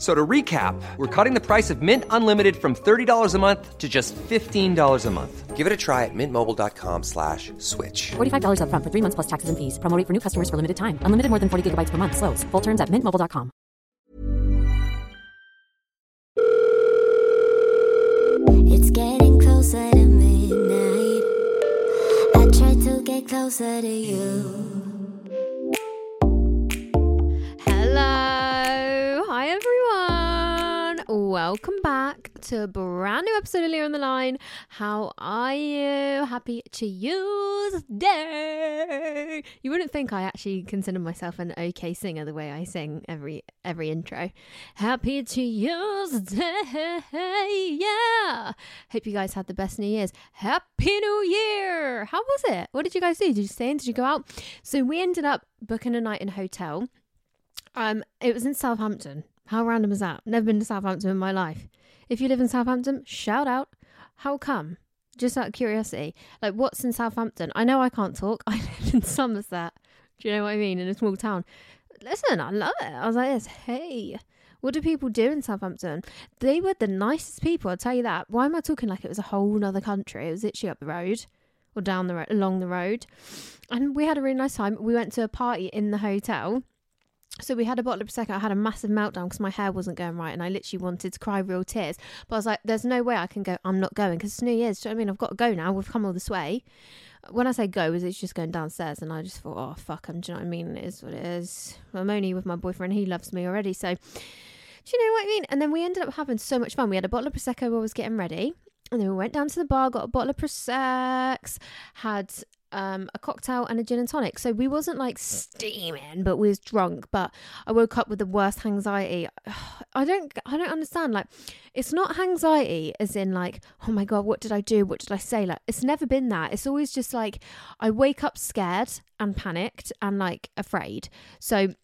So to recap, we're cutting the price of Mint Unlimited from $30 a month to just $15 a month. Give it a try at mintmobile.com slash switch. $45 upfront for three months plus taxes and fees. Promo rate for new customers for limited time. Unlimited more than 40 gigabytes per month. Slows. Full terms at mintmobile.com. It's getting closer to midnight. I try to get closer to you. Hello. Hi, everyone. Welcome back to a brand new episode of Leah on the Line. How are you? Happy Tuesday. You wouldn't think I actually consider myself an okay singer the way I sing every every intro. Happy Tuesday. Yeah. Hope you guys had the best New Year's. Happy New Year. How was it? What did you guys do? Did you stay in? Did you go out? So we ended up booking a night in a hotel. Um, it was in Southampton. How random is that? Never been to Southampton in my life. If you live in Southampton, shout out. How come? Just out of curiosity. Like, what's in Southampton? I know I can't talk. I live in Somerset. Do you know what I mean? In a small town. Listen, I love it. I was like this. Hey, what do people do in Southampton? They were the nicest people. I'll tell you that. Why am I talking like it was a whole other country? It was literally up the road or down the road, along the road, and we had a really nice time. We went to a party in the hotel. So we had a bottle of prosecco. I had a massive meltdown because my hair wasn't going right, and I literally wanted to cry real tears. But I was like, "There's no way I can go. I'm not going because it's New Year's. Do you know what I mean? I've got to go now. We've come all this way." When I say go, is it's just going downstairs, and I just thought, "Oh fuck 'em." Do you know what I mean? It is what it is. I'm only with my boyfriend. He loves me already, so do you know what I mean? And then we ended up having so much fun. We had a bottle of prosecco while I was getting ready, and then we went down to the bar, got a bottle of prosecco, had um, a cocktail and a gin and tonic. So we wasn't like steaming, but we was drunk. But I woke up with the worst anxiety. I don't, I don't understand. Like, it's not anxiety as in like, oh my god, what did I do? What did I say? Like, it's never been that. It's always just like I wake up scared and panicked and like afraid. So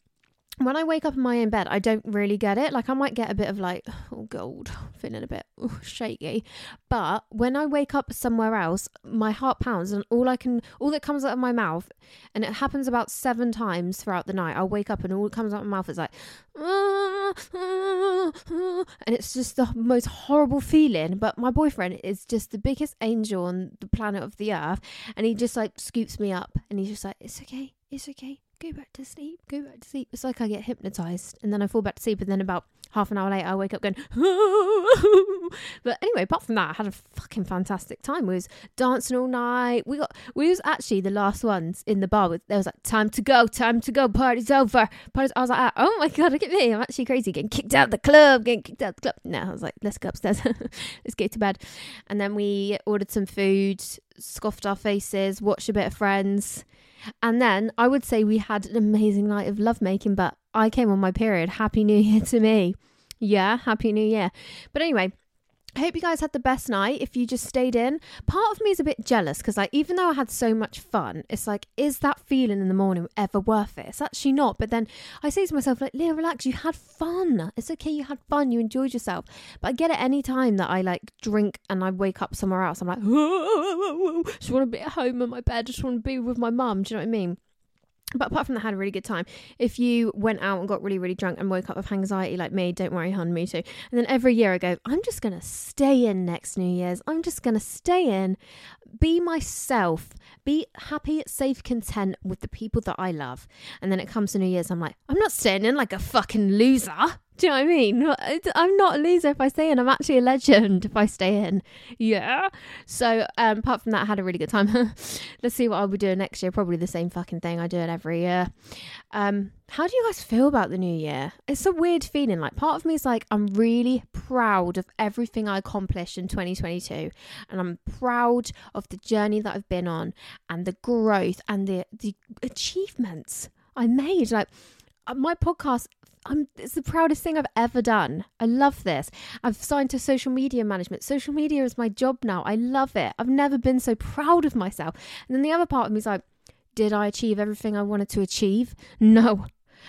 when I wake up in my own bed, I don't really get it. Like I might get a bit of like, oh god, feeling a bit ooh, shaky. But when I wake up somewhere else, my heart pounds and all I can, all that comes out of my mouth, and it happens about seven times throughout the night. I'll wake up and all that comes out of my mouth is like, and it's just the most horrible feeling. But my boyfriend is just the biggest angel on the planet of the earth, and he just like scoops me up, and he's just like, it's okay, it's okay go back to sleep, go back to sleep. It's like I get hypnotized and then I fall back to sleep and then about half an hour later I wake up going but anyway apart from that I had a fucking fantastic time. We was dancing all night. We got we was actually the last ones in the bar with there was like time to go time to go party's over. Party's I was like oh my god look at me I'm actually crazy getting kicked out of the club getting kicked out of the club. No I was like let's go upstairs let's get to bed. And then we ordered some food scoffed our faces watched a bit of friends and then I would say we had an amazing night of lovemaking, but I came on my period. Happy New Year to me. Yeah, Happy New Year. But anyway, I hope you guys had the best night if you just stayed in. Part of me is a bit jealous because, like, even though I had so much fun, it's like, is that feeling in the morning ever worth it? It's actually not. But then I say to myself, like, Leah, relax. You had fun. It's okay. You had fun. You enjoyed yourself. But I get it any time that I like drink and I wake up somewhere else. I'm like, I just want to be at home in my bed. Just want to be with my mum. Do you know what I mean? But apart from that, I had a really good time. If you went out and got really, really drunk and woke up with anxiety like me, don't worry, hon, me too. And then every year I go, I'm just going to stay in next New Year's. I'm just going to stay in, be myself, be happy, safe, content with the people that I love. And then it comes to New Year's, I'm like, I'm not staying in like a fucking loser. Do you know what I mean? I'm not a loser if I stay in. I'm actually a legend if I stay in. Yeah. So, um, apart from that, I had a really good time. Let's see what I'll be doing next year. Probably the same fucking thing. I do it every year. Um, how do you guys feel about the new year? It's a weird feeling. Like, part of me is like, I'm really proud of everything I accomplished in 2022. And I'm proud of the journey that I've been on and the growth and the, the achievements I made. Like, uh, my podcast I'm it's the proudest thing I've ever done. I love this. I've signed to social media management. Social media is my job now. I love it. I've never been so proud of myself. And then the other part of me is like, did I achieve everything I wanted to achieve? No.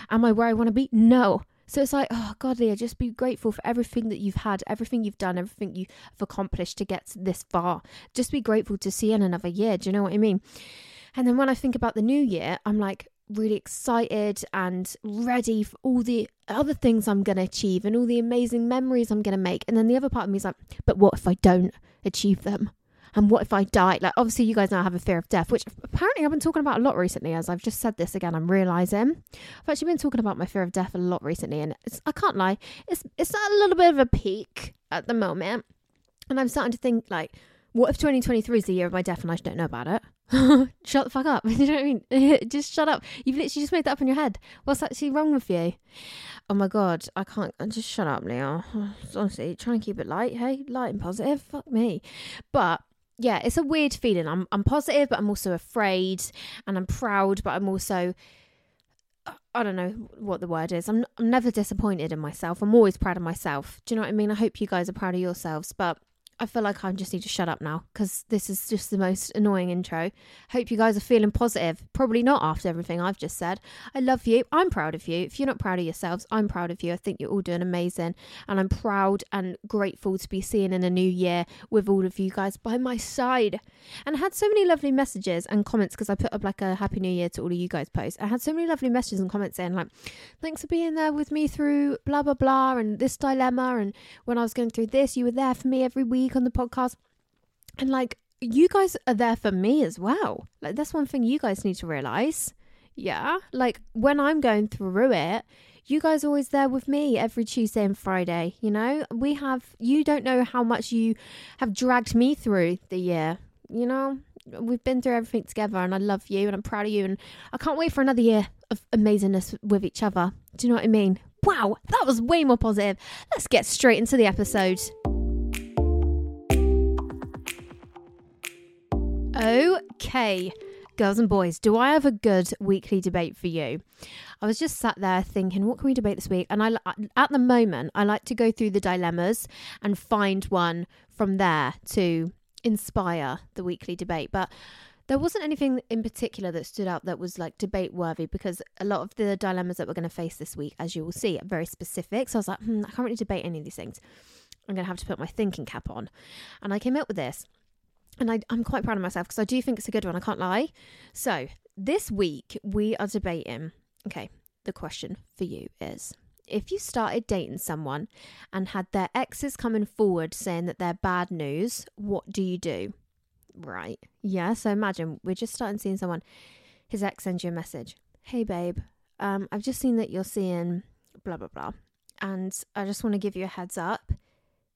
Am I where I want to be? No. So it's like, oh God, Leah, just be grateful for everything that you've had, everything you've done, everything you've accomplished to get this far. Just be grateful to see in another year. Do you know what I mean? And then when I think about the new year, I'm like, really excited and ready for all the other things I'm going to achieve and all the amazing memories I'm going to make. And then the other part of me is like, but what if I don't achieve them? And what if I die? Like, obviously, you guys now have a fear of death, which apparently I've been talking about a lot recently. As I've just said this again, I'm realizing I've actually been talking about my fear of death a lot recently, and I can't lie, it's it's at a little bit of a peak at the moment, and I'm starting to think like, what if 2023 is the year of my death and I don't know about it? shut the fuck up. you know what I mean? just shut up. You've literally just made that up in your head. What's actually wrong with you? Oh my god, I can't. Just shut up, Leah. Honestly, try and keep it light. Hey, light and positive. Fuck me. But yeah, it's a weird feeling. I'm I'm positive, but I'm also afraid, and I'm proud, but I'm also I don't know what the word is. I'm I'm never disappointed in myself. I'm always proud of myself. Do you know what I mean? I hope you guys are proud of yourselves, but I feel like I just need to shut up now because this is just the most annoying intro. Hope you guys are feeling positive. Probably not after everything I've just said. I love you. I'm proud of you. If you're not proud of yourselves, I'm proud of you. I think you're all doing amazing. And I'm proud and grateful to be seeing in a new year with all of you guys by my side. And I had so many lovely messages and comments because I put up like a Happy New Year to all of you guys post. I had so many lovely messages and comments saying, like, thanks for being there with me through blah, blah, blah, and this dilemma. And when I was going through this, you were there for me every week week on the podcast. And like, you guys are there for me as well. Like, that's one thing you guys need to realize. Yeah. Like, when I'm going through it, you guys are always there with me every Tuesday and Friday. You know, we have, you don't know how much you have dragged me through the year. You know, we've been through everything together and I love you and I'm proud of you. And I can't wait for another year of amazingness with each other. Do you know what I mean? Wow, that was way more positive. Let's get straight into the episode. Okay, girls and boys, do I have a good weekly debate for you? I was just sat there thinking, what can we debate this week? And I, at the moment, I like to go through the dilemmas and find one from there to inspire the weekly debate. But there wasn't anything in particular that stood out that was like debate worthy because a lot of the dilemmas that we're going to face this week, as you will see, are very specific. So I was like, hmm, I can't really debate any of these things. I'm going to have to put my thinking cap on. And I came up with this and I, am quite proud of myself because I do think it's a good one. I can't lie. So this week we are debating. Okay, the question for you is: if you started dating someone and had their exes coming forward saying that they're bad news, what do you do? Right? Yeah. So imagine we're just starting seeing someone. His ex sends you a message. Hey, babe. Um, I've just seen that you're seeing blah blah blah, and I just want to give you a heads up.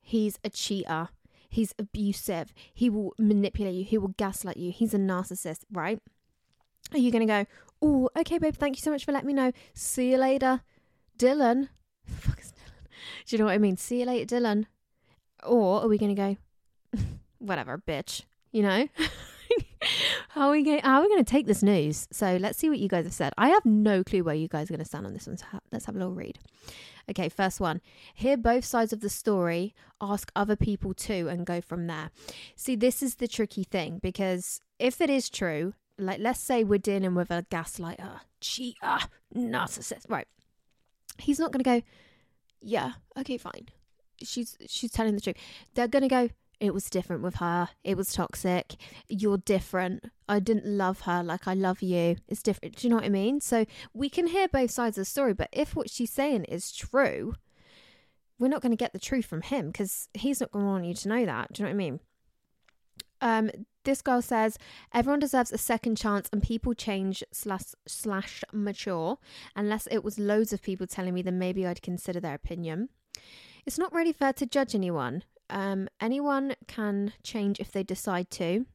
He's a cheater He's abusive. He will manipulate you. He will gaslight you. He's a narcissist, right? Are you going to go, oh, okay, babe, thank you so much for letting me know. See you later, Dylan. fuck is Dylan? Do you know what I mean? See you later, Dylan. Or are we going to go, whatever, bitch, you know? how are we going? How are we going to take this news? So let's see what you guys have said. I have no clue where you guys are going to stand on this one. So ha- let's have a little read. Okay, first one. Hear both sides of the story, ask other people too, and go from there. See, this is the tricky thing because if it is true, like let's say we're dealing with a gaslighter, cheater, narcissist, right? He's not going to go, yeah, okay, fine. She's she's telling the truth. They're going to go, it was different with her. It was toxic. You're different. I didn't love her like I love you. It's different. Do you know what I mean? So we can hear both sides of the story, but if what she's saying is true, we're not going to get the truth from him because he's not going to want you to know that. Do you know what I mean? Um, this girl says everyone deserves a second chance and people change slash slash mature unless it was loads of people telling me then maybe i'd consider their opinion it's not really fair to judge anyone um, anyone can change if they decide to.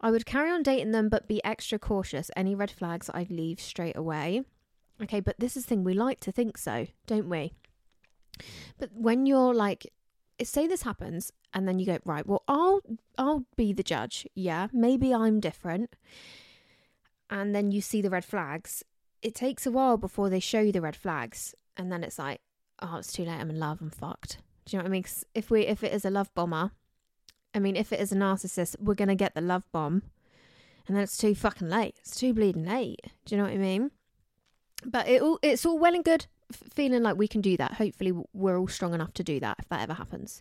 I would carry on dating them but be extra cautious. Any red flags i'd leave straight away. Okay but this is the thing we like to think so don't we? But when you're like say this happens and then you go right well i'll i'll be the judge. Yeah maybe i'm different. And then you see the red flags. It takes a while before they show you the red flags and then it's like oh it's too late i'm in love i'm fucked you know what i mean? If we if it is a love bomber i mean if it is a narcissist we're gonna get the love bomb. And then it's too fucking late. It's too bleeding late. Do you know what i mean? But it all it's all well and good feeling like we can do that. Hopefully we're all strong enough to do that if that ever happens.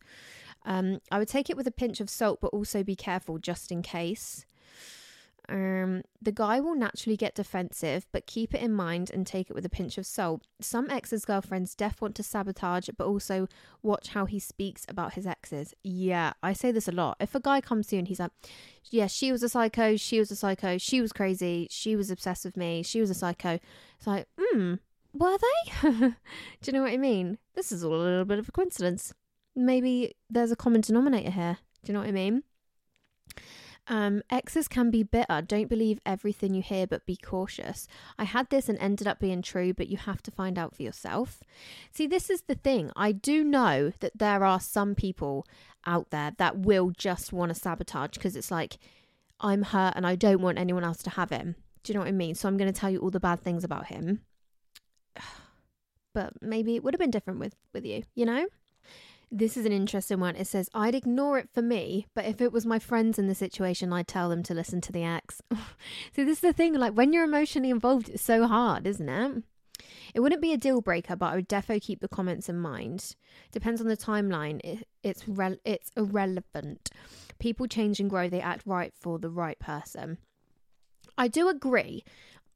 Um, I would take it with a pinch of salt, but also be careful just in case. Um, the guy will naturally get defensive, but keep it in mind and take it with a pinch of salt. Some exes' girlfriends def want to sabotage, but also watch how he speaks about his exes. Yeah, I say this a lot. If a guy comes to you and he's like, Yeah, she was a psycho, she was a psycho, she was crazy, she was obsessed with me, she was a psycho. It's like, hmm, were they? Do you know what I mean? This is all a little bit of a coincidence maybe there's a common denominator here. Do you know what I mean? Um, exes can be bitter. Don't believe everything you hear, but be cautious. I had this and ended up being true, but you have to find out for yourself. See, this is the thing. I do know that there are some people out there that will just want to sabotage because it's like, I'm hurt and I don't want anyone else to have him. Do you know what I mean? So I'm going to tell you all the bad things about him. But maybe it would have been different with, with you, you know? This is an interesting one. It says, I'd ignore it for me, but if it was my friends in the situation, I'd tell them to listen to the ex. so, this is the thing like, when you're emotionally involved, it's so hard, isn't it? It wouldn't be a deal breaker, but I would defo keep the comments in mind. Depends on the timeline. It, it's re- it's irrelevant. People change and grow. They act right for the right person. I do agree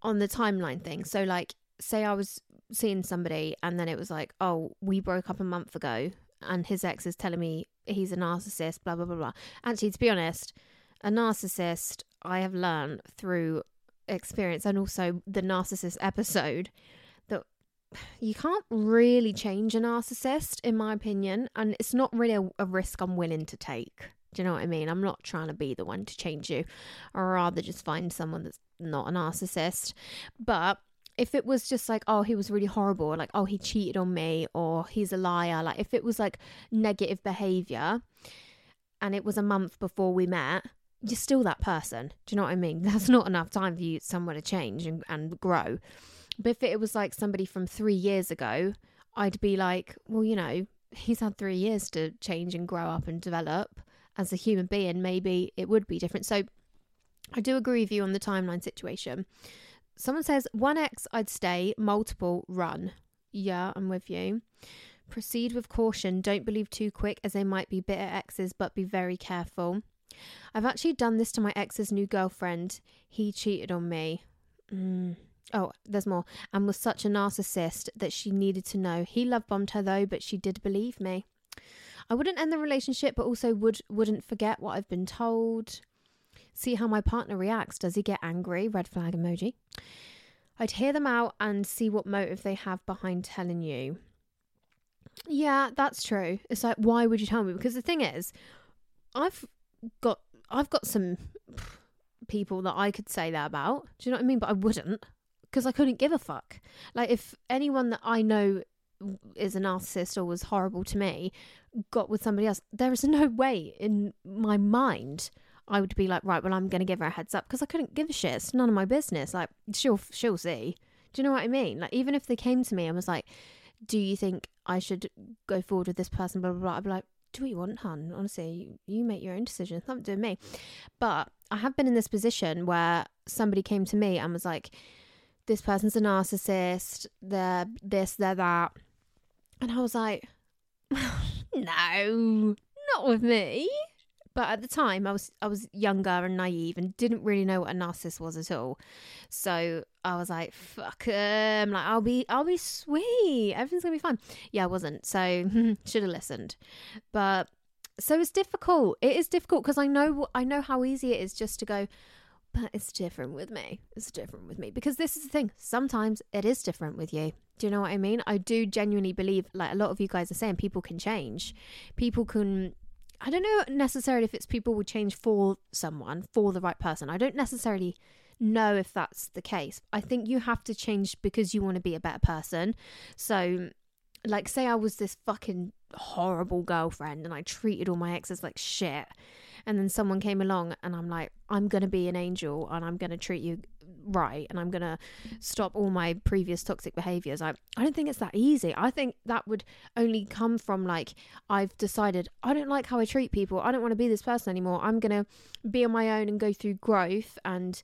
on the timeline thing. So, like, say I was seeing somebody and then it was like, oh, we broke up a month ago and his ex is telling me he's a narcissist, blah, blah, blah, blah. Actually, to be honest, a narcissist, I have learned through experience and also the narcissist episode that you can't really change a narcissist, in my opinion. And it's not really a, a risk I'm willing to take. Do you know what I mean? I'm not trying to be the one to change you. I'd rather just find someone that's not a narcissist. But if it was just like, oh, he was really horrible, like, oh, he cheated on me, or he's a liar, like, if it was like negative behavior and it was a month before we met, you're still that person. Do you know what I mean? That's not enough time for you somewhere to change and, and grow. But if it was like somebody from three years ago, I'd be like, well, you know, he's had three years to change and grow up and develop as a human being. Maybe it would be different. So I do agree with you on the timeline situation. Someone says, one X, I'd stay, multiple, run. Yeah, I'm with you. Proceed with caution. Don't believe too quick, as they might be bitter exes, but be very careful. I've actually done this to my ex's new girlfriend. He cheated on me. Mm. Oh, there's more. And was such a narcissist that she needed to know. He love bombed her though, but she did believe me. I wouldn't end the relationship, but also would wouldn't forget what I've been told. See how my partner reacts. Does he get angry? Red flag emoji. I'd hear them out and see what motive they have behind telling you. Yeah, that's true. It's like, why would you tell me? Because the thing is, I've got I've got some people that I could say that about. Do you know what I mean? But I wouldn't because I couldn't give a fuck. Like if anyone that I know is a narcissist or was horrible to me got with somebody else, there is no way in my mind I would be like, right, well, I'm going to give her a heads up because I couldn't give a shit. It's none of my business. Like, she'll she'll see. Do you know what I mean? Like, even if they came to me and was like, "Do you think I should go forward with this person?" Blah blah blah. I'd be like, "Do you want, hun. Honestly, you, you make your own decisions. Nothing to do with me." But I have been in this position where somebody came to me and was like, "This person's a narcissist. They're this, they're that," and I was like, "No, not with me." But at the time, I was I was younger and naive and didn't really know what a narcissist was at all. So I was like, "Fuck him!" Like I'll be I'll be sweet. Everything's gonna be fine. Yeah, I wasn't. So should have listened. But so it's difficult. It is difficult because I know I know how easy it is just to go, but it's different with me. It's different with me because this is the thing. Sometimes it is different with you. Do you know what I mean? I do genuinely believe, like a lot of you guys are saying, people can change. People can. I don't know necessarily if it's people will change for someone, for the right person. I don't necessarily know if that's the case. I think you have to change because you want to be a better person. So, like, say I was this fucking horrible girlfriend and I treated all my exes like shit. And then someone came along and I'm like, I'm going to be an angel and I'm going to treat you right and I'm going to stop all my previous toxic behaviors. I, I don't think it's that easy. I think that would only come from like, I've decided I don't like how I treat people. I don't want to be this person anymore. I'm going to be on my own and go through growth and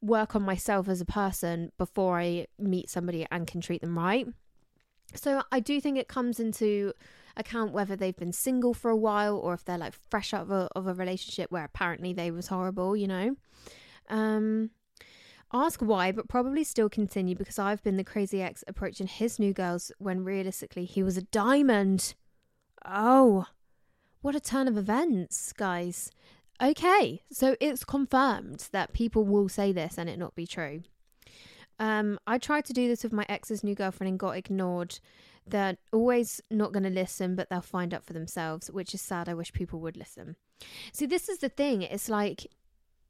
work on myself as a person before I meet somebody and can treat them right. So I do think it comes into account whether they've been single for a while or if they're like fresh out of a, of a relationship where apparently they was horrible, you know. Um, ask why, but probably still continue because I've been the crazy ex approaching his new girls when realistically he was a diamond. Oh, what a turn of events, guys. Okay, so it's confirmed that people will say this and it not be true. Um, I tried to do this with my ex's new girlfriend and got ignored. They're always not going to listen, but they'll find out for themselves, which is sad. I wish people would listen. See, this is the thing. It's like,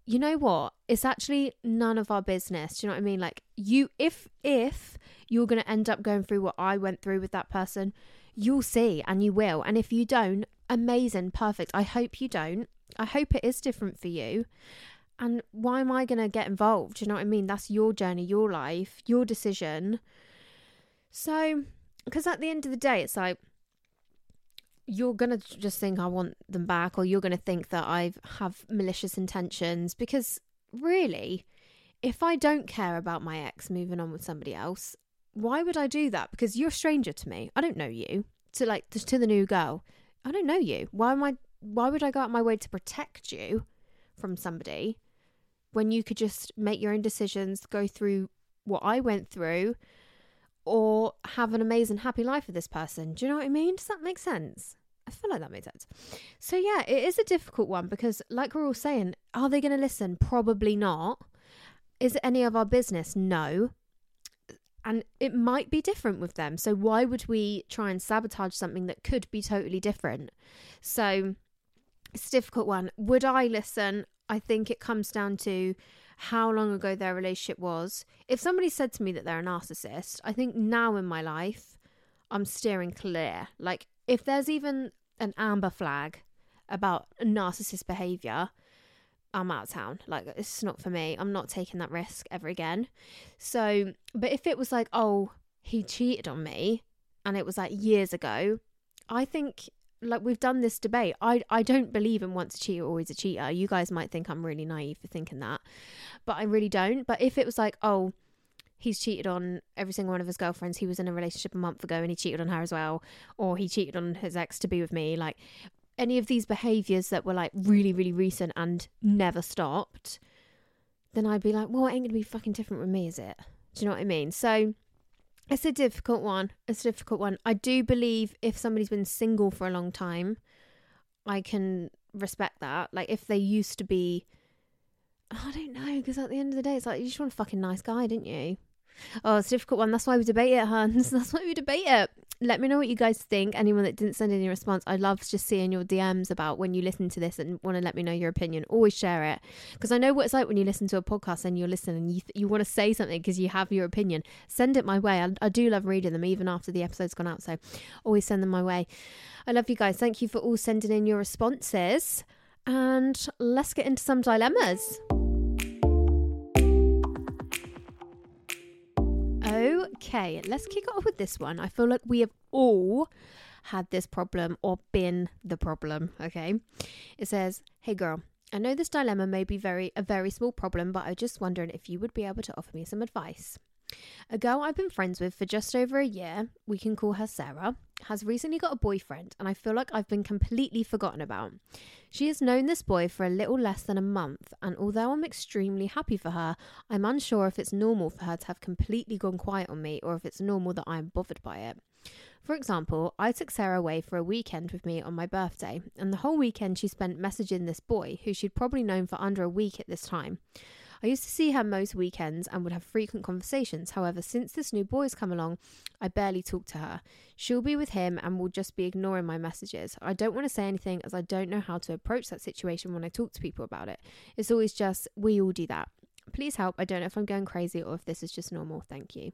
you know what? It's actually none of our business. Do you know what I mean? Like, you, if, if you're going to end up going through what I went through with that person, you'll see and you will. And if you don't, amazing, perfect. I hope you don't. I hope it is different for you. And why am I going to get involved? Do you know what I mean? That's your journey, your life, your decision. So, because at the end of the day, it's like you're going to just think I want them back, or you're going to think that I have malicious intentions. Because really, if I don't care about my ex moving on with somebody else, why would I do that? Because you're a stranger to me. I don't know you. To like to the new girl, I don't know you. Why am I? Why would I go out my way to protect you from somebody when you could just make your own decisions, go through what I went through, or have an amazing, happy life with this person. Do you know what I mean? Does that make sense? I feel like that makes sense. So, yeah, it is a difficult one because, like we're all saying, are they going to listen? Probably not. Is it any of our business? No. And it might be different with them. So, why would we try and sabotage something that could be totally different? So, it's a difficult one. Would I listen? I think it comes down to how long ago their relationship was. If somebody said to me that they're a narcissist, I think now in my life, I'm steering clear. Like, if there's even an amber flag about narcissist behavior, I'm out of town. Like, it's not for me. I'm not taking that risk ever again. So, but if it was like, oh, he cheated on me and it was like years ago, I think like we've done this debate. I I don't believe in once a cheater always a cheater. You guys might think I'm really naive for thinking that, but I really don't. But if it was like, oh, he's cheated on every single one of his girlfriends, he was in a relationship a month ago and he cheated on her as well, or he cheated on his ex to be with me, like any of these behaviors that were like really really recent and never stopped, then I'd be like, well, it ain't gonna be fucking different with me, is it? Do you know what I mean? So it's a difficult one. It's a difficult one. I do believe if somebody's been single for a long time, I can respect that. Like if they used to be, I don't know, because at the end of the day, it's like you just want a fucking nice guy, didn't you? Oh, it's a difficult one. That's why we debate it, huns. That's why we debate it. Let me know what you guys think. Anyone that didn't send any response, I love just seeing your DMs about when you listen to this and want to let me know your opinion. Always share it because I know what it's like when you listen to a podcast and you're listening and you th- you want to say something because you have your opinion. Send it my way. I, I do love reading them even after the episode's gone out. So always send them my way. I love you guys. Thank you for all sending in your responses. And let's get into some dilemmas. Okay, let's kick off with this one. I feel like we have all had this problem or been the problem, okay? It says, "Hey girl, I know this dilemma may be very a very small problem, but I was just wondering if you would be able to offer me some advice." A girl I've been friends with for just over a year, we can call her Sarah, has recently got a boyfriend, and I feel like I've been completely forgotten about. She has known this boy for a little less than a month, and although I'm extremely happy for her, I'm unsure if it's normal for her to have completely gone quiet on me or if it's normal that I am bothered by it. For example, I took Sarah away for a weekend with me on my birthday, and the whole weekend she spent messaging this boy who she'd probably known for under a week at this time. I used to see her most weekends and would have frequent conversations. However, since this new boy's come along, I barely talk to her. She'll be with him and will just be ignoring my messages. I don't want to say anything as I don't know how to approach that situation when I talk to people about it. It's always just, we all do that. Please help. I don't know if I'm going crazy or if this is just normal. Thank you.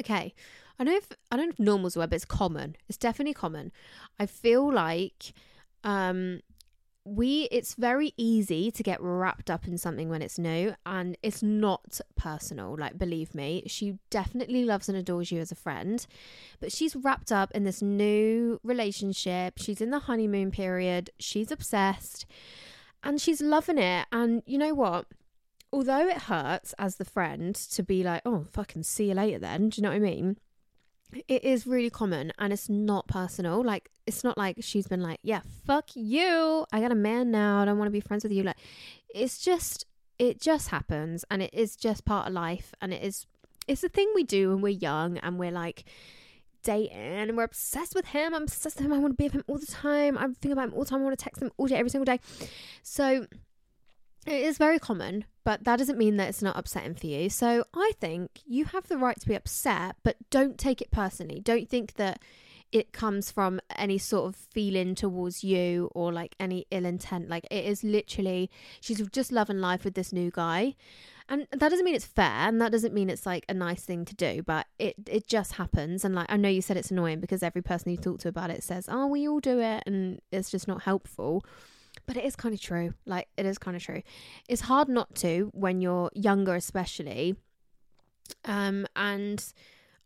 Okay. I know if I don't know if normal's the word, but it's common. It's definitely common. I feel like um we it's very easy to get wrapped up in something when it's new and it's not personal like believe me. She definitely loves and adores you as a friend but she's wrapped up in this new relationship. She's in the honeymoon period. She's obsessed and she's loving it. And you know what? Although it hurts as the friend to be like oh fucking see you later then do you know what i mean it is really common and it's not personal. Like, it's not like she's been like, yeah, fuck you. I got a man now. I don't want to be friends with you. Like, it's just, it just happens and it is just part of life. And it is, it's a thing we do when we're young and we're like, dating and we're obsessed with him. I'm obsessed with him. I want to be with him all the time. I'm thinking about him all the time. I want to text him all day, every single day. So it is very common, but that doesn't mean that it's not upsetting for you. So I think you have the right to be upset, but don't take it personally. Don't think that it comes from any sort of feeling towards you or like any ill intent. Like it is literally, she's just loving life with this new guy. And that doesn't mean it's fair and that doesn't mean it's like a nice thing to do, but it, it just happens. And like, I know you said it's annoying because every person you talk to about it says, oh, we all do it. And it's just not helpful but it is kind of true. Like, it is kind of true. It's hard not to when you're younger, especially. Um, and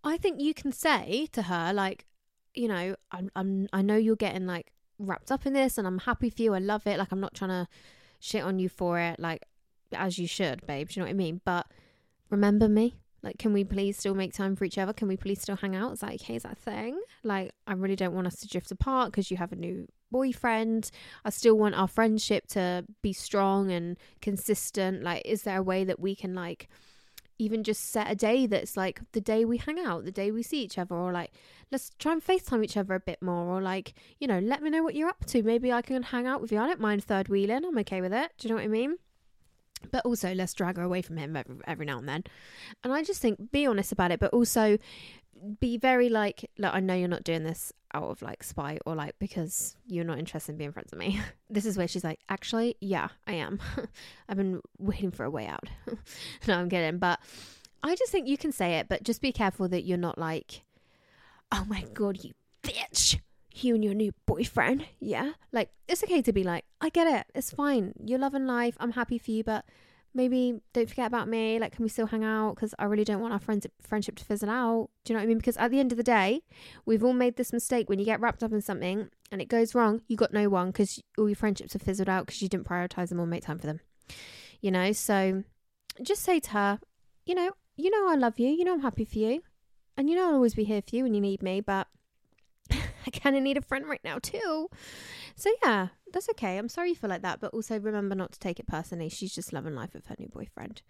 I think you can say to her, like, you know, I'm, I'm, I know you're getting like wrapped up in this, and I'm happy for you. I love it. Like, I'm not trying to shit on you for it, like, as you should, babe. Do you know what I mean? But remember me. Like, can we please still make time for each other? Can we please still hang out? Is that okay? Is that thing? Like, I really don't want us to drift apart because you have a new boyfriend. I still want our friendship to be strong and consistent. Like, is there a way that we can, like, even just set a day that's like the day we hang out, the day we see each other, or like, let's try and FaceTime each other a bit more, or like, you know, let me know what you're up to. Maybe I can hang out with you. I don't mind third wheeling. I'm okay with it. Do you know what I mean? but also let's drag her away from him every, every now and then and i just think be honest about it but also be very like look i know you're not doing this out of like spite or like because you're not interested in being friends with me. This is where she's like actually yeah i am. I've been waiting for a way out. No i'm kidding. But i just think you can say it but just be careful that you're not like oh my god you bitch. You and your new boyfriend. Yeah? Like it's okay to be like i get it. It's fine. You're loving life. I'm happy for you but maybe don't forget about me. Like, can we still hang out? Because I really don't want our friends friendship to fizzle out. Do you know what I mean? Because at the end of the day, we've all made this mistake. When you get wrapped up in something and it goes wrong, you got no one because all your friendships have fizzled out because you didn't prioritize them or make time for them. You know, so just say to her, you know, you know I love you. You know I'm happy for you, and you know I'll always be here for you when you need me. But I kind of need a friend right now too. So yeah, that's okay. I'm sorry you feel like that, but also remember not to take it personally. She's just loving life with her new boyfriend.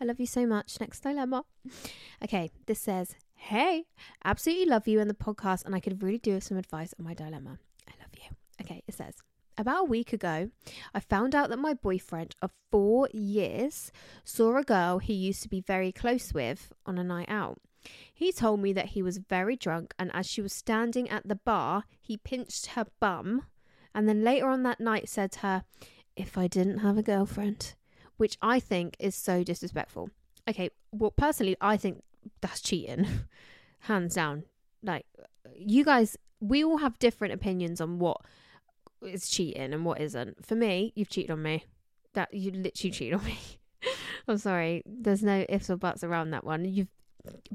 I love you so much. Next dilemma. Okay, this says, Hey, absolutely love you and the podcast, and I could really do with some advice on my dilemma. I love you. Okay, it says, about a week ago, I found out that my boyfriend of four years saw a girl he used to be very close with on a night out. He told me that he was very drunk, and as she was standing at the bar, he pinched her bum and then later on that night said to her, If I didn't have a girlfriend, which I think is so disrespectful. Okay, well, personally, I think that's cheating, hands down. Like, you guys, we all have different opinions on what is cheating and what isn't. For me, you've cheated on me. That you literally cheated on me. I'm sorry. There's no ifs or buts around that one. You've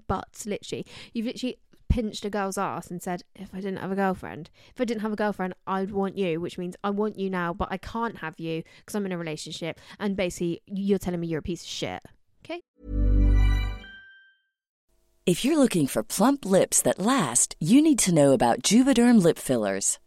buts literally. You've literally pinched a girl's ass and said, if I didn't have a girlfriend, if I didn't have a girlfriend, I'd want you, which means I want you now, but I can't have you because I'm in a relationship. And basically, you're telling me you're a piece of shit. Okay. If you're looking for plump lips that last, you need to know about Juvederm lip fillers.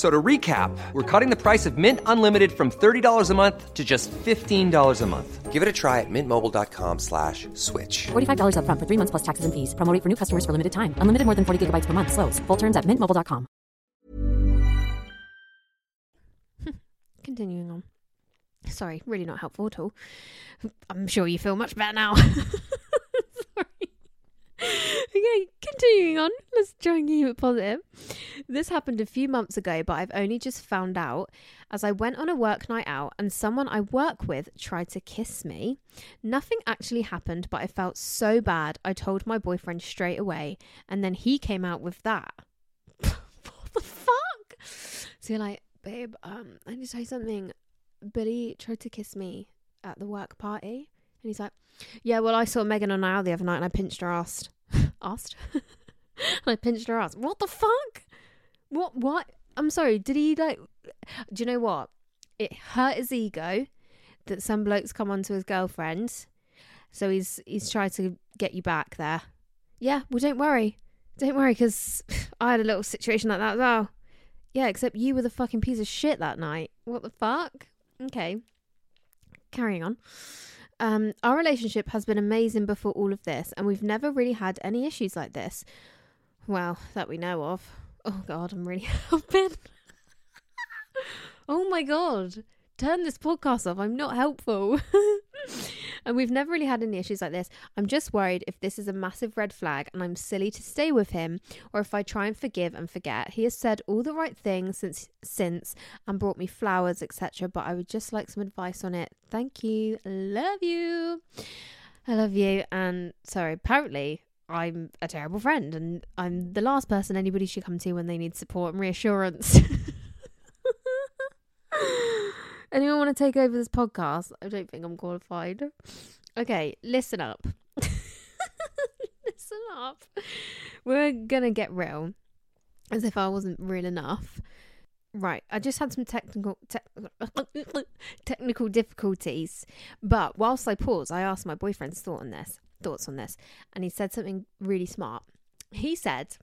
So to recap, we're cutting the price of Mint Unlimited from $30 a month to just $15 a month. Give it a try at mintmobile.com slash switch. $45 upfront for three months plus taxes and fees. Promo for new customers for limited time. Unlimited more than 40 gigabytes per month. Slows. Full terms at mintmobile.com. Continuing on. Sorry, really not helpful at all. I'm sure you feel much better now. Okay, continuing on. Let's try and keep it positive. This happened a few months ago, but I've only just found out as I went on a work night out and someone I work with tried to kiss me. Nothing actually happened, but I felt so bad. I told my boyfriend straight away, and then he came out with that. what the fuck? So you're like, babe, um, I need to tell you something. Billy tried to kiss me at the work party. And he's like, Yeah, well, I saw Megan on Al the other night and I pinched her ass. asked? I pinched her ass. What the fuck? What? What? I'm sorry. Did he like. Do you know what? It hurt his ego that some blokes come onto his girlfriend. So he's he's tried to get you back there. Yeah, well, don't worry. Don't worry, because I had a little situation like that as well. Yeah, except you were the fucking piece of shit that night. What the fuck? Okay. Carrying on. Um, our relationship has been amazing before all of this, and we've never really had any issues like this. Well, that we know of. Oh god, I'm really helping. oh my god. Turn this podcast off. I'm not helpful. and we've never really had any issues like this. I'm just worried if this is a massive red flag and I'm silly to stay with him or if I try and forgive and forget. He has said all the right things since since and brought me flowers, etc. But I would just like some advice on it. Thank you. Love you. I love you. And sorry, apparently I'm a terrible friend and I'm the last person anybody should come to when they need support and reassurance. Anyone want to take over this podcast? I don't think I'm qualified. Okay, listen up. listen up. We're gonna get real, as if I wasn't real enough. Right, I just had some technical te- technical difficulties, but whilst I paused, I asked my boyfriend's thought on this, thoughts on this, and he said something really smart. He said,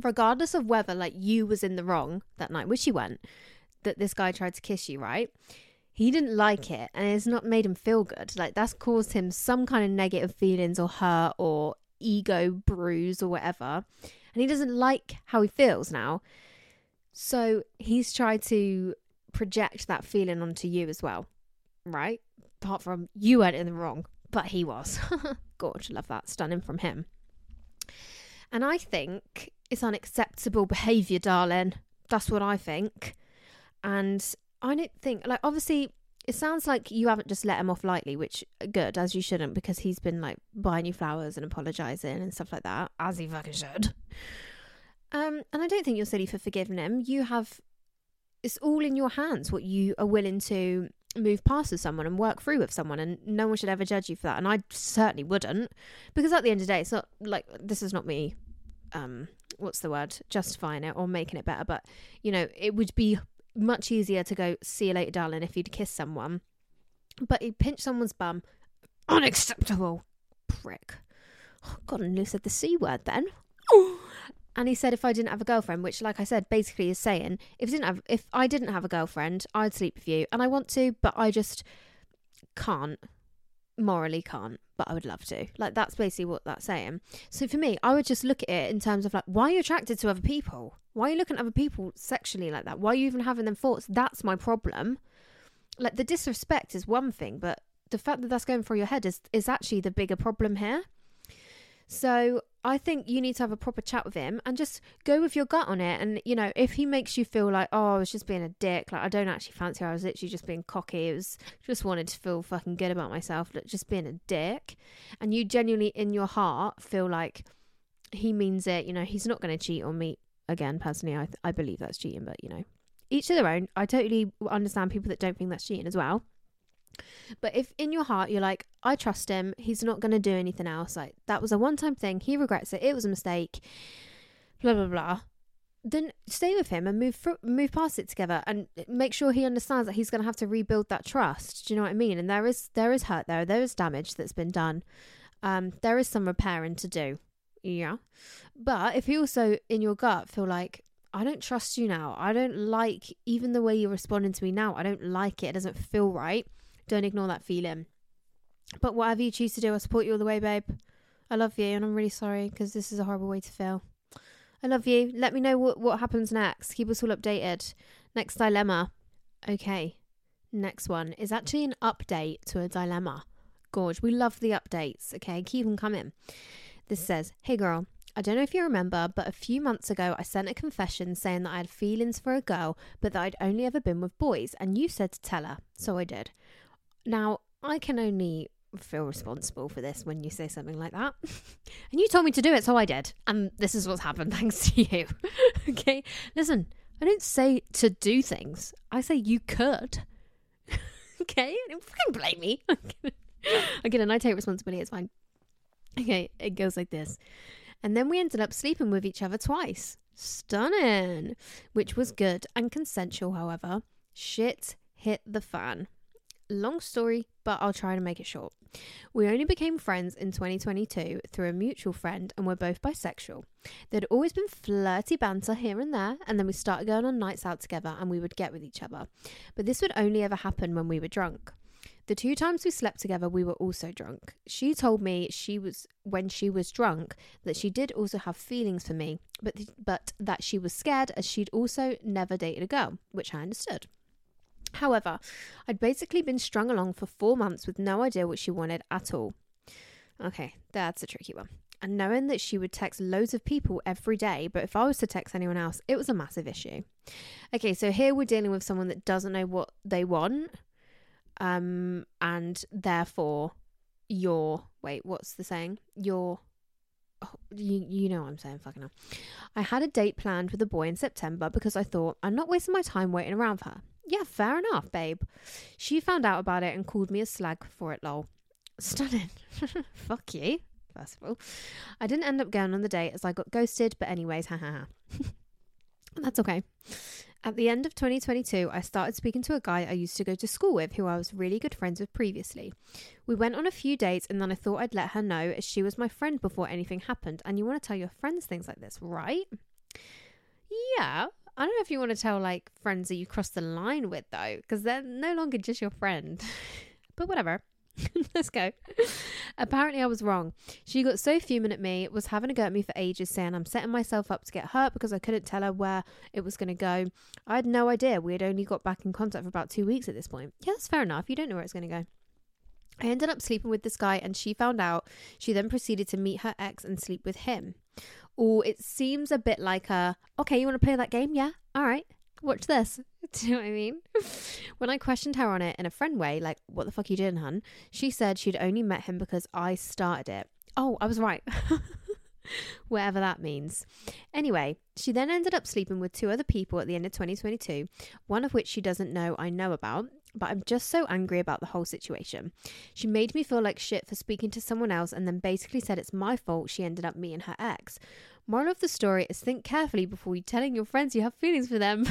regardless of whether like you was in the wrong that night, which you went, that this guy tried to kiss you, right? He didn't like it and it's not made him feel good. Like that's caused him some kind of negative feelings or hurt or ego bruise or whatever. And he doesn't like how he feels now. So he's tried to project that feeling onto you as well, right? Apart from you weren't in the wrong, but he was. Gorge, love that. Stunning from him. And I think it's unacceptable behaviour, darling. That's what I think. And I don't think, like, obviously, it sounds like you haven't just let him off lightly, which good, as you shouldn't, because he's been like buying you flowers and apologising and stuff like that, as he fucking should. Um, and I don't think you're silly for forgiving him. You have, it's all in your hands what you are willing to move past with someone and work through with someone, and no one should ever judge you for that. And I certainly wouldn't, because at the end of the day, it's not like this is not me. Um, what's the word? Justifying it or making it better, but you know, it would be much easier to go see you later, darling, if you'd kiss someone. But he pinched someone's bum. Unacceptable, prick. Oh, God, I nearly said the c word then. And he said if I didn't have a girlfriend, which, like I said, basically is saying if I didn't have if I didn't have a girlfriend, I'd sleep with you, and I want to, but I just can't morally can't, but I would love to. Like that's basically what that's saying. So for me, I would just look at it in terms of like, why are you attracted to other people? Why are you looking at other people sexually like that? Why are you even having them thoughts? That's my problem. Like the disrespect is one thing, but the fact that that's going through your head is is actually the bigger problem here. So I think you need to have a proper chat with him and just go with your gut on it. And you know, if he makes you feel like, oh, I was just being a dick, like I don't actually fancy her, I was literally just being cocky. It was just wanted to feel fucking good about myself, like just being a dick. And you genuinely in your heart feel like he means it. You know, he's not going to cheat on me again. Personally, I I believe that's cheating, but you know, each to their own. I totally understand people that don't think that's cheating as well. But if in your heart you're like, I trust him, he's not going to do anything else, like that was a one time thing, he regrets it, it was a mistake, blah, blah, blah, then stay with him and move fr- move past it together and make sure he understands that he's going to have to rebuild that trust. Do you know what I mean? And there is there is hurt there, there is damage that's been done. Um, there is some repairing to do. Yeah. But if you also in your gut feel like I don't trust you now. I don't like even the way you're responding to me now. I don't like it. It doesn't feel right. Don't ignore that feeling. But whatever you choose to do, I support you all the way, babe. I love you, and I'm really sorry because this is a horrible way to feel. I love you. Let me know what, what happens next. Keep us all updated. Next dilemma. Okay. Next one is actually an update to a dilemma. Gorge. We love the updates. Okay. Keep them coming. This says, Hey girl, I don't know if you remember, but a few months ago I sent a confession saying that I had feelings for a girl, but that I'd only ever been with boys, and you said to tell her. So I did. Now, I can only feel responsible for this when you say something like that. and you told me to do it, so I did. And this is what's happened thanks to you. okay? Listen, I don't say to do things, I say you could. okay? Don't fucking blame me. Again, and I take responsibility, it's fine. Okay, it goes like this. And then we ended up sleeping with each other twice. Stunning. Which was good and consensual, however. Shit hit the fan. Long story, but I'll try to make it short. We only became friends in 2022 through a mutual friend, and we're both bisexual. There'd always been flirty banter here and there, and then we started going on nights out together and we would get with each other. But this would only ever happen when we were drunk. The two times we slept together, we were also drunk. She told me she was when she was drunk that she did also have feelings for me, but but that she was scared as she'd also never dated a girl, which I understood. However, I'd basically been strung along for four months with no idea what she wanted at all. Okay, that's a tricky one. And knowing that she would text loads of people every day, but if I was to text anyone else, it was a massive issue. Okay, so here we're dealing with someone that doesn't know what they want, um, and therefore you're wait, what's the saying? You're oh, you you know what I'm saying, fucking hell. I had a date planned with a boy in September because I thought I'm not wasting my time waiting around for her. Yeah, fair enough, babe. She found out about it and called me a slag for it, lol. Stunning. Fuck you, first of all. I didn't end up going on the date as I got ghosted, but anyways, ha ha ha. That's okay. At the end of 2022, I started speaking to a guy I used to go to school with who I was really good friends with previously. We went on a few dates and then I thought I'd let her know as she was my friend before anything happened. And you want to tell your friends things like this, right? Yeah, I don't know if you want to tell like friends that you crossed the line with though, because they're no longer just your friend. but whatever. Let's go. Apparently, I was wrong. She got so fuming at me, was having a go at me for ages, saying I'm setting myself up to get hurt because I couldn't tell her where it was going to go. I had no idea. We had only got back in contact for about two weeks at this point. Yeah, that's fair enough. You don't know where it's going to go. I ended up sleeping with this guy and she found out. She then proceeded to meet her ex and sleep with him. Or it seems a bit like a, okay, you want to play that game? Yeah. All right. Watch this. Do you know what I mean? When I questioned her on it in a friend way, like, what the fuck you doing, hun? She said she'd only met him because I started it. Oh, I was right. Whatever that means. Anyway, she then ended up sleeping with two other people at the end of 2022, one of which she doesn't know I know about, but I'm just so angry about the whole situation. She made me feel like shit for speaking to someone else and then basically said it's my fault she ended up meeting her ex. Moral of the story is think carefully before you telling your friends you have feelings for them.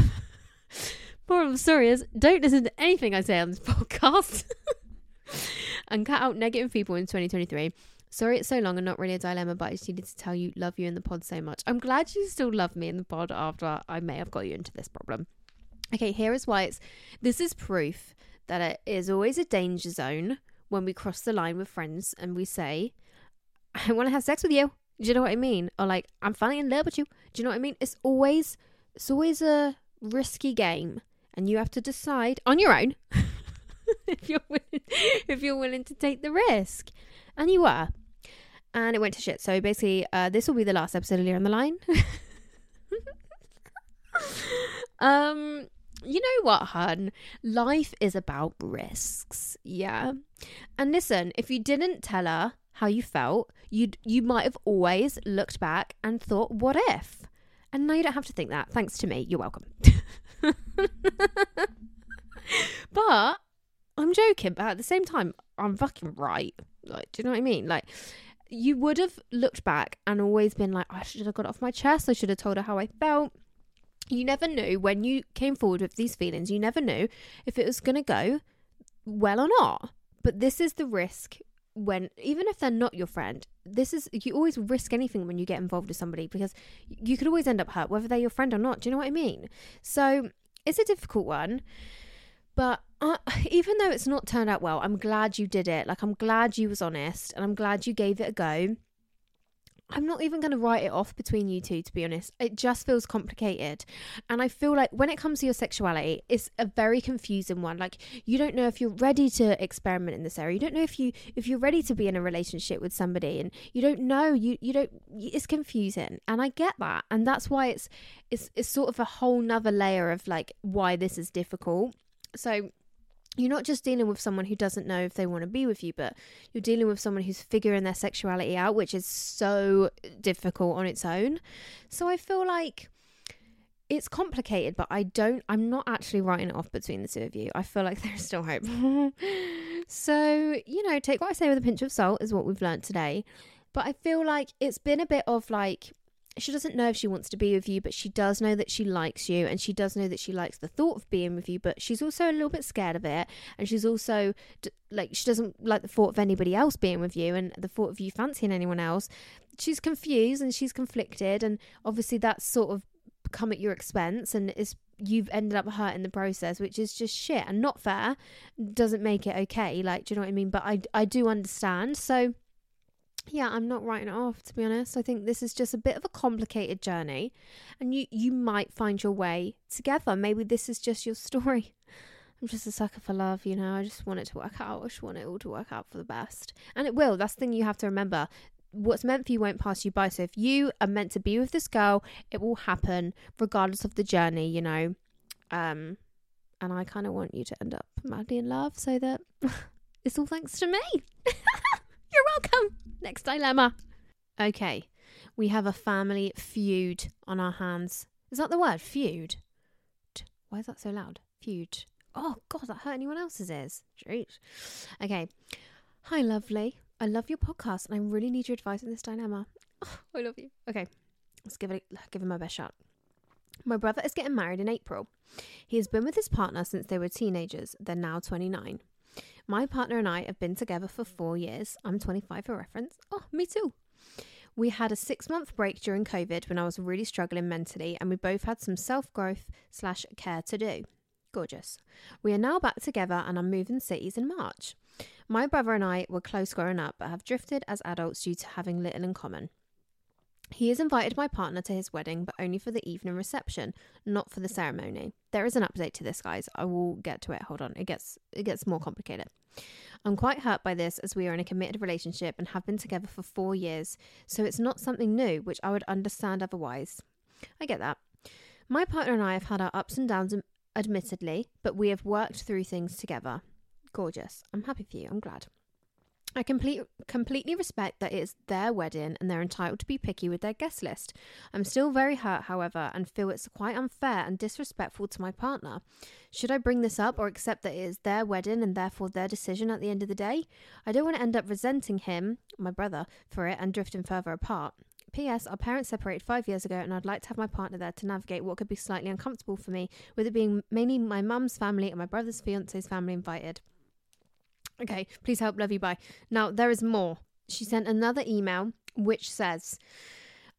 Moral of the story is don't listen to anything I say on this podcast. and cut out negative people in 2023. Sorry it's so long and not really a dilemma, but I just needed to tell you, love you in the pod so much. I'm glad you still love me in the pod after I may have got you into this problem. Okay, here is why it's this is proof that it is always a danger zone when we cross the line with friends and we say, I want to have sex with you. Do you know what I mean? Or like, I'm falling in love with you. Do you know what I mean? It's always it's always a risky game and you have to decide on your own if you're willing, if you're willing to take the risk. And you were. And it went to shit. So basically, uh, this will be the last episode of Leah on the Line. um, you know what, hun? Life is about risks. Yeah. And listen, if you didn't tell her how you felt, you'd you might have always looked back and thought, what if? And now you don't have to think that. Thanks to me. You're welcome. but I'm joking, but at the same time, I'm fucking right. Like, do you know what I mean? Like, you would have looked back and always been like, I should have got off my chest. I should have told her how I felt. You never knew when you came forward with these feelings, you never knew if it was going to go well or not. But this is the risk when, even if they're not your friend, this is, you always risk anything when you get involved with somebody because you could always end up hurt, whether they're your friend or not. Do you know what I mean? So it's a difficult one. But uh, even though it's not turned out well, I'm glad you did it. Like, I'm glad you was honest and I'm glad you gave it a go. I'm not even going to write it off between you two, to be honest. It just feels complicated. And I feel like when it comes to your sexuality, it's a very confusing one. Like you don't know if you're ready to experiment in this area. You don't know if you if you're ready to be in a relationship with somebody and you don't know, you you don't it's confusing. And I get that. And that's why it's it's it's sort of a whole nother layer of like why this is difficult. So you're not just dealing with someone who doesn't know if they want to be with you, but you're dealing with someone who's figuring their sexuality out, which is so difficult on its own. So I feel like it's complicated, but I don't, I'm not actually writing it off between the two of you. I feel like there's still hope. so, you know, take what I say with a pinch of salt, is what we've learned today. But I feel like it's been a bit of like, she doesn't know if she wants to be with you, but she does know that she likes you and she does know that she likes the thought of being with you, but she's also a little bit scared of it. And she's also like, she doesn't like the thought of anybody else being with you and the thought of you fancying anyone else. She's confused and she's conflicted. And obviously, that's sort of come at your expense and is you've ended up hurt in the process, which is just shit and not fair. Doesn't make it okay. Like, do you know what I mean? But I, I do understand. So, yeah, I'm not writing it off to be honest. I think this is just a bit of a complicated journey and you you might find your way together. Maybe this is just your story. I'm just a sucker for love, you know. I just want it to work out. I just want it all to work out for the best. And it will. That's the thing you have to remember. What's meant for you won't pass you by. So if you are meant to be with this girl, it will happen regardless of the journey, you know. Um and I kind of want you to end up madly in love so that it's all thanks to me. You're welcome. Next dilemma. Okay, we have a family feud on our hands. Is that the word? Feud? Why is that so loud? Feud. Oh, God, that hurt anyone else's ears. Jeez. Okay. Hi, lovely. I love your podcast and I really need your advice in this dilemma. Oh, I love you. Okay, let's give it give him my best shot. My brother is getting married in April. He has been with his partner since they were teenagers. They're now 29. My partner and I have been together for four years. I'm 25 for reference. Oh, me too. We had a six month break during COVID when I was really struggling mentally, and we both had some self growth slash care to do. Gorgeous. We are now back together and are moving cities in March. My brother and I were close growing up, but have drifted as adults due to having little in common. He has invited my partner to his wedding, but only for the evening reception, not for the ceremony. There is an update to this, guys. I will get to it. Hold on. It gets it gets more complicated. I'm quite hurt by this as we are in a committed relationship and have been together for 4 years, so it's not something new, which I would understand otherwise. I get that. My partner and I have had our ups and downs admittedly, but we have worked through things together. Gorgeous. I'm happy for you. I'm glad. I complete, completely respect that it is their wedding and they're entitled to be picky with their guest list. I'm still very hurt, however, and feel it's quite unfair and disrespectful to my partner. Should I bring this up or accept that it is their wedding and therefore their decision at the end of the day? I don't want to end up resenting him, my brother, for it and drifting further apart. P.S. Our parents separated five years ago, and I'd like to have my partner there to navigate what could be slightly uncomfortable for me, with it being mainly my mum's family and my brother's fiance's family invited. Okay, please help, love you, bye. Now, there is more. She sent another email which says,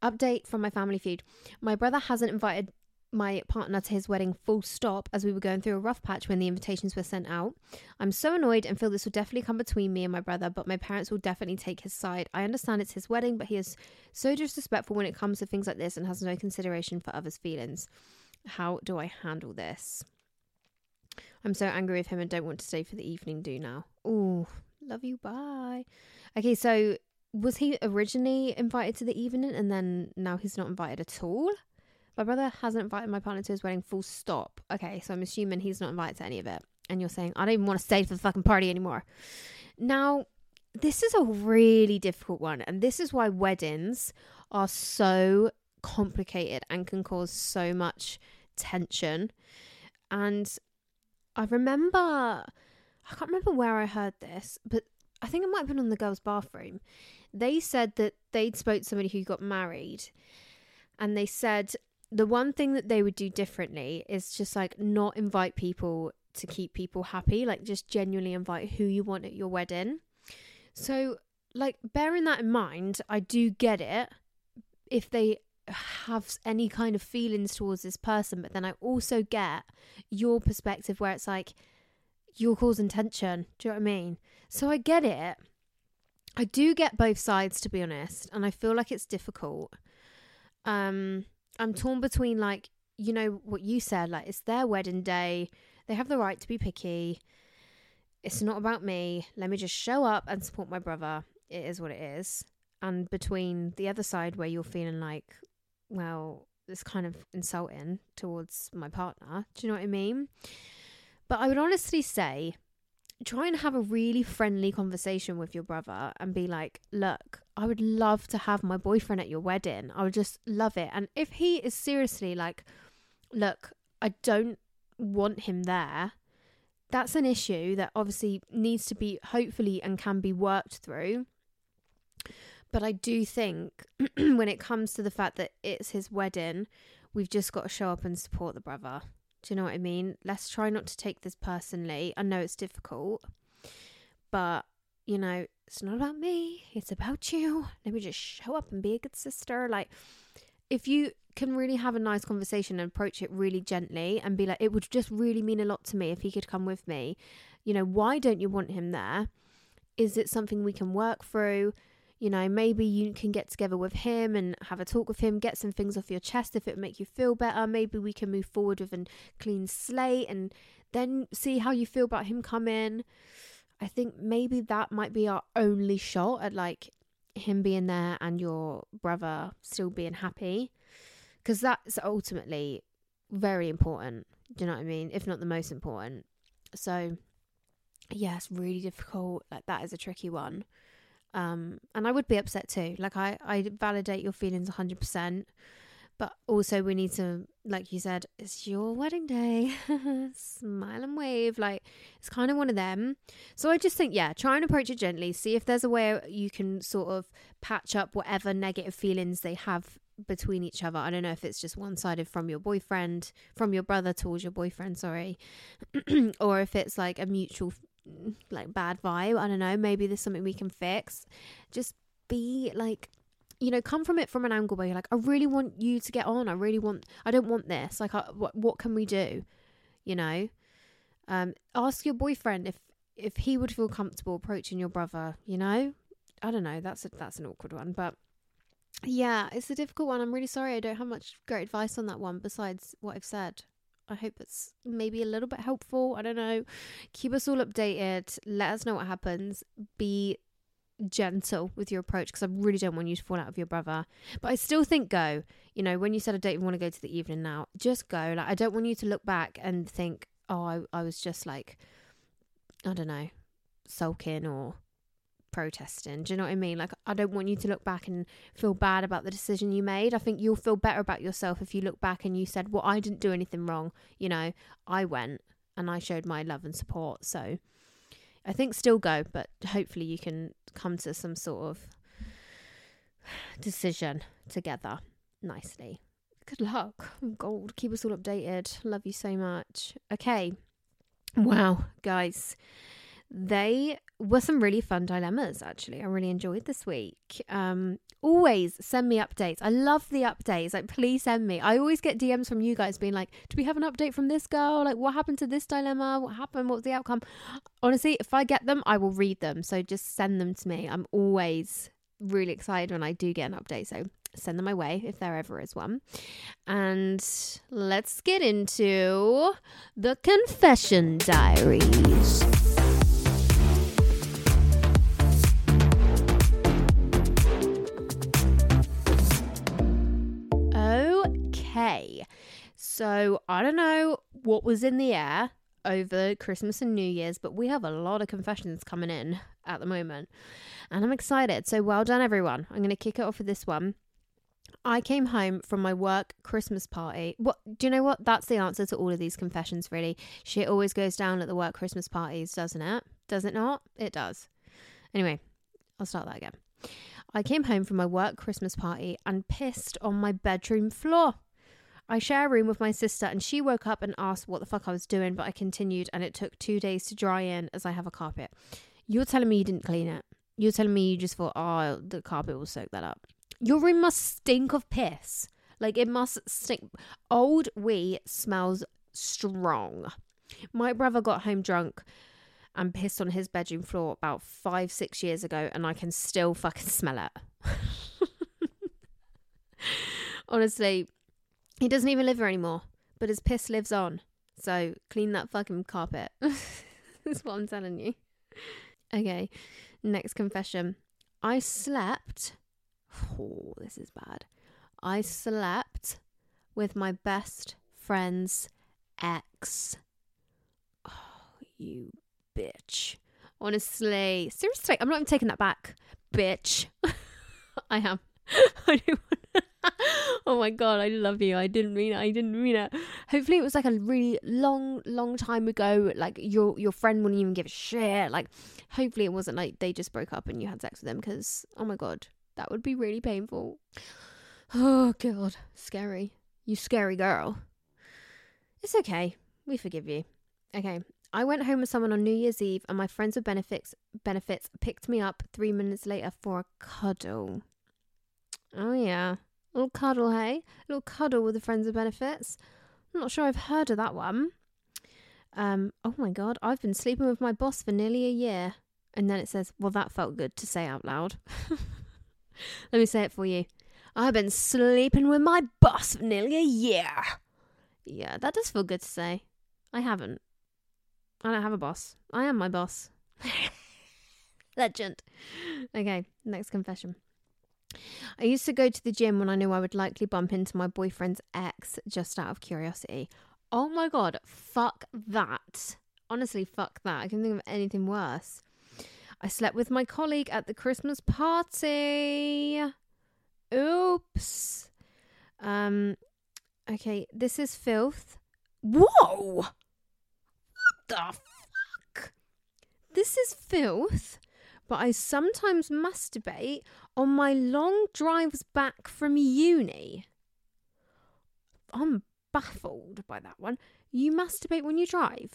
Update from my family feud. My brother hasn't invited my partner to his wedding full stop as we were going through a rough patch when the invitations were sent out. I'm so annoyed and feel this will definitely come between me and my brother, but my parents will definitely take his side. I understand it's his wedding, but he is so disrespectful when it comes to things like this and has no consideration for others' feelings. How do I handle this? I'm so angry with him and don't want to stay for the evening do now. Oh, love you, bye. Okay, so was he originally invited to the evening and then now he's not invited at all? My brother hasn't invited my partner to his wedding, full stop. Okay, so I'm assuming he's not invited to any of it. And you're saying, I don't even want to stay for the fucking party anymore. Now, this is a really difficult one. And this is why weddings are so complicated and can cause so much tension. And I remember, I can't remember where I heard this, but I think it might have been on the Girls Bathroom. They said that they'd spoke to somebody who got married, and they said the one thing that they would do differently is just like not invite people to keep people happy, like just genuinely invite who you want at your wedding. So, like, bearing that in mind, I do get it if they have any kind of feelings towards this person, but then I also get your perspective where it's like you're causing tension. Do you know what I mean? So I get it. I do get both sides to be honest, and I feel like it's difficult. Um I'm torn between like you know what you said like it's their wedding day. They have the right to be picky. It's not about me. Let me just show up and support my brother. It is what it is. And between the other side where you're feeling like well, it's kind of insulting towards my partner. Do you know what I mean? But I would honestly say try and have a really friendly conversation with your brother and be like, look, I would love to have my boyfriend at your wedding. I would just love it. And if he is seriously like, look, I don't want him there, that's an issue that obviously needs to be hopefully and can be worked through. But I do think when it comes to the fact that it's his wedding, we've just got to show up and support the brother. Do you know what I mean? Let's try not to take this personally. I know it's difficult, but you know, it's not about me, it's about you. Let me just show up and be a good sister. Like, if you can really have a nice conversation and approach it really gently and be like, it would just really mean a lot to me if he could come with me. You know, why don't you want him there? Is it something we can work through? You know, maybe you can get together with him and have a talk with him, get some things off your chest if it make you feel better. Maybe we can move forward with a clean slate and then see how you feel about him coming. I think maybe that might be our only shot at like him being there and your brother still being happy because that's ultimately very important. Do you know what I mean? If not the most important. So, yeah, it's really difficult. Like, that is a tricky one. Um, and I would be upset too. Like I, I validate your feelings 100%. But also, we need to, like you said, it's your wedding day. Smile and wave. Like, it's kind of one of them. So, I just think, yeah, try and approach it gently. See if there's a way you can sort of patch up whatever negative feelings they have between each other. I don't know if it's just one sided from your boyfriend, from your brother towards your boyfriend, sorry, or if it's like a mutual like bad vibe. I don't know. Maybe there's something we can fix. Just be like, you know, come from it from an angle where you're like, I really want you to get on. I really want. I don't want this. Like, I, what what can we do? You know. Um, ask your boyfriend if if he would feel comfortable approaching your brother. You know, I don't know. That's a, that's an awkward one, but yeah, it's a difficult one. I'm really sorry. I don't have much great advice on that one besides what I've said. I hope it's maybe a little bit helpful. I don't know. Keep us all updated. Let us know what happens. Be gentle with your approach because I really don't want you to fall out of your brother. But I still think go. You know, when you said I don't even want to go to the evening now, just go. Like I don't want you to look back and think, oh, I, I was just like, I don't know, sulking or protesting. Do you know what I mean? Like, I don't want you to look back and feel bad about the decision you made. I think you'll feel better about yourself if you look back and you said, Well, I didn't do anything wrong. You know, I went and I showed my love and support. So I think still go, but hopefully you can come to some sort of decision together nicely. Good luck. Oh, gold. Keep us all updated. Love you so much. Okay. Wow, guys they were some really fun dilemmas actually. I really enjoyed this week. Um always send me updates. I love the updates. Like please send me. I always get dms from you guys being like do we have an update from this girl? Like what happened to this dilemma? What happened? What's the outcome? Honestly if i get them i will read them. So just send them to me. I'm always really excited when i do get an update. So send them my way if there ever is one. And let's get into the confession diaries Okay. So I don't know what was in the air over Christmas and New Year's, but we have a lot of confessions coming in at the moment. And I'm excited. So well done, everyone. I'm going to kick it off with this one. I came home from my work Christmas party. What do you know what? That's the answer to all of these confessions, really. Shit always goes down at the work Christmas parties, doesn't it? Does it not? It does. Anyway, I'll start that again. I came home from my work Christmas party and pissed on my bedroom floor. I share a room with my sister, and she woke up and asked what the fuck I was doing, but I continued, and it took two days to dry in as I have a carpet. You're telling me you didn't clean it. You're telling me you just thought, oh, the carpet will soak that up. Your room must stink of piss. Like it must stink. Old wee smells strong. My brother got home drunk and pissed on his bedroom floor about five, six years ago, and I can still fucking smell it. Honestly, he doesn't even live here anymore, but his piss lives on. So clean that fucking carpet. That's what I'm telling you. Okay, next confession. I slept. Oh, this is bad. I slept with my best friend's ex. Oh, you bitch. Honestly, seriously, I'm not even taking that back, bitch. I am. I do. oh my god, I love you. I didn't mean it. I didn't mean it. Hopefully, it was like a really long, long time ago. Like your your friend wouldn't even give a shit. Like, hopefully, it wasn't like they just broke up and you had sex with them. Because oh my god, that would be really painful. Oh god, scary. You scary girl. It's okay. We forgive you. Okay, I went home with someone on New Year's Eve, and my friends with benefits benefits picked me up three minutes later for a cuddle. Oh yeah, little cuddle, hey, a little cuddle with the friends of benefits. I'm not sure I've heard of that one. Um, oh my god, I've been sleeping with my boss for nearly a year, and then it says, "Well, that felt good to say out loud." Let me say it for you. I've been sleeping with my boss for nearly a year. Yeah, that does feel good to say. I haven't. I don't have a boss. I am my boss. Legend. Okay, next confession. I used to go to the gym when I knew I would likely bump into my boyfriend's ex just out of curiosity. Oh my god, fuck that. Honestly, fuck that. I can think of anything worse. I slept with my colleague at the Christmas party. Oops. Um okay, this is filth. Whoa! What the fuck? This is filth, but I sometimes masturbate on my long drives back from uni. I'm baffled by that one. You masturbate when you drive?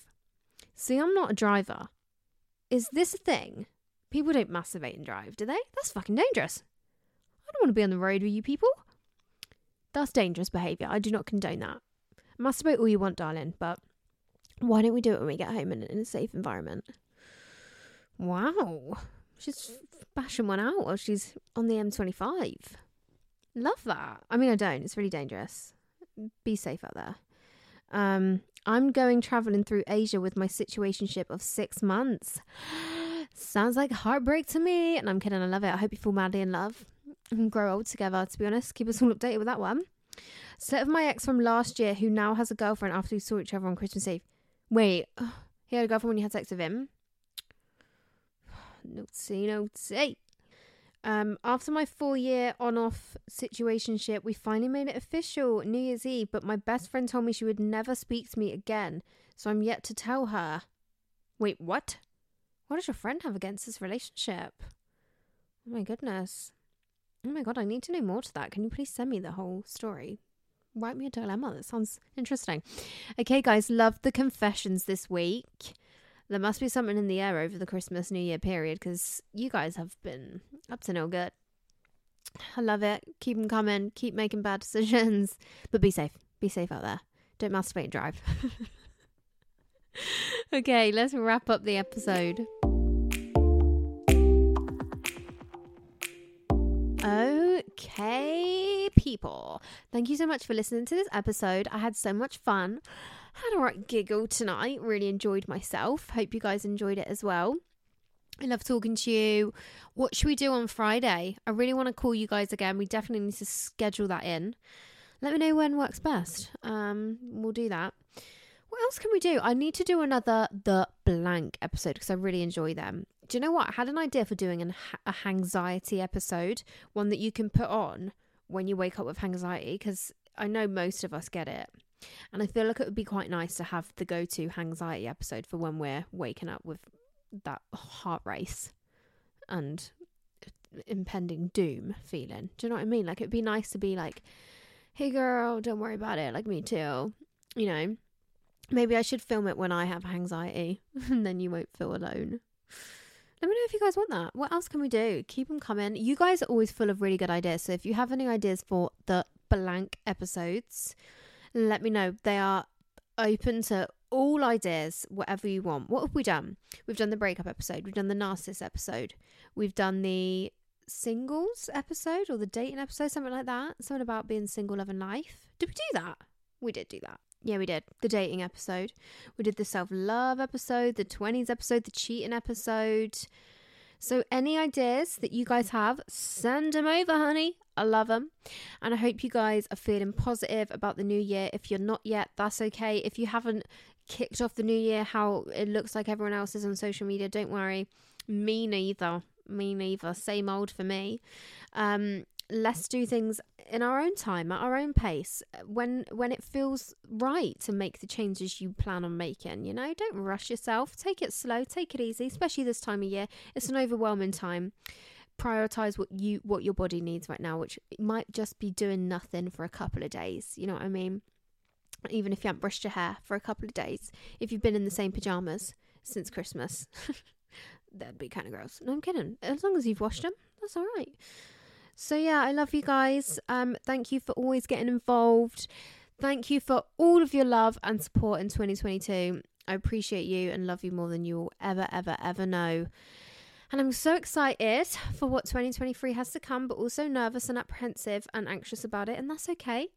See, I'm not a driver. Is this a thing? People don't masturbate and drive, do they? That's fucking dangerous. I don't want to be on the road with you people. That's dangerous behaviour. I do not condone that. Masturbate all you want, darling, but Why don't we do it when we get home and in a safe environment? Wow. She's bashing one out while she's on the M25. Love that. I mean, I don't. It's really dangerous. Be safe out there. Um, I'm going traveling through Asia with my situationship of six months. Sounds like heartbreak to me. And I'm kidding. I love it. I hope you fall madly in love and grow old together, to be honest. Keep us all updated with that one. Set of my ex from last year who now has a girlfriend after we saw each other on Christmas Eve. Wait, he had a girlfriend when you had sex with him? Notsy, notsy. Um, after my four year on off situationship, we finally made it official New Year's Eve, but my best friend told me she would never speak to me again, so I'm yet to tell her. Wait, what? What does your friend have against this relationship? Oh my goodness. Oh my god, I need to know more to that. Can you please send me the whole story? Write me a dilemma. That sounds interesting. Okay, guys, love the confessions this week. There must be something in the air over the Christmas New Year period because you guys have been up to no good. I love it. Keep them coming. Keep making bad decisions. But be safe. Be safe out there. Don't masturbate and drive. okay, let's wrap up the episode. Okay, people. Thank you so much for listening to this episode. I had so much fun. Had a right giggle tonight. Really enjoyed myself. Hope you guys enjoyed it as well. I love talking to you. What should we do on Friday? I really want to call you guys again. We definitely need to schedule that in. Let me know when works best. Um, we'll do that. What else can we do? I need to do another the blank episode because I really enjoy them. Do you know what? I had an idea for doing an, a anxiety episode, one that you can put on when you wake up with anxiety because I know most of us get it. And I feel like it would be quite nice to have the go to anxiety episode for when we're waking up with that heart race and impending doom feeling. Do you know what I mean? Like it'd be nice to be like, hey girl, don't worry about it. Like me too. You know, maybe I should film it when I have anxiety and then you won't feel alone. Let me know if you guys want that. What else can we do? Keep them coming. You guys are always full of really good ideas. So if you have any ideas for the blank episodes, let me know. They are open to all ideas, whatever you want. What have we done? We've done the breakup episode, we've done the narcissist episode, we've done the singles episode or the dating episode, something like that. Something about being single, love, and life. Did we do that? We did do that. Yeah, we did. The dating episode. We did the self love episode, the 20s episode, the cheating episode. So, any ideas that you guys have, send them over, honey. I love them. And I hope you guys are feeling positive about the new year. If you're not yet, that's okay. If you haven't kicked off the new year how it looks like everyone else is on social media, don't worry. Me neither. Me neither. Same old for me. Um, let's do things in our own time at our own pace when when it feels right to make the changes you plan on making you know? Don't rush yourself. Take it slow. Take it easy especially this time of year. It's an overwhelming time. Prioritize what you what your body needs right now which might just be doing nothing for a couple of days you know what i mean? Even if you haven't brushed your hair for a couple of days if you've been in the same pajamas since christmas that'd be kind of gross. No i'm kidding. As long as you've washed them that's all right so yeah, I love you guys. Um, thank you for always getting involved. Thank you for all of your love and support in 2022. I appreciate you and love you more than you will ever, ever, ever know. And I'm so excited for what 2023 has to come, but also nervous and apprehensive and anxious about it, and that's okay.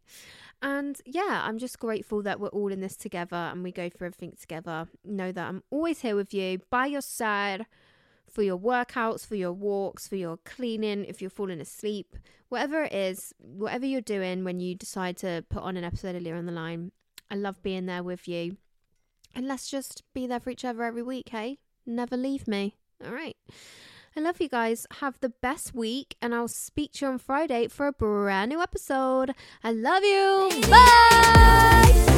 And yeah, I'm just grateful that we're all in this together and we go through everything together. Know that I'm always here with you, by your side for your workouts, for your walks, for your cleaning, if you're falling asleep, whatever it is, whatever you're doing when you decide to put on an episode of Leah on the line. I love being there with you. And let's just be there for each other every week, hey? Never leave me. All right. I love you guys. Have the best week, and I'll speak to you on Friday for a brand new episode. I love you. Bye.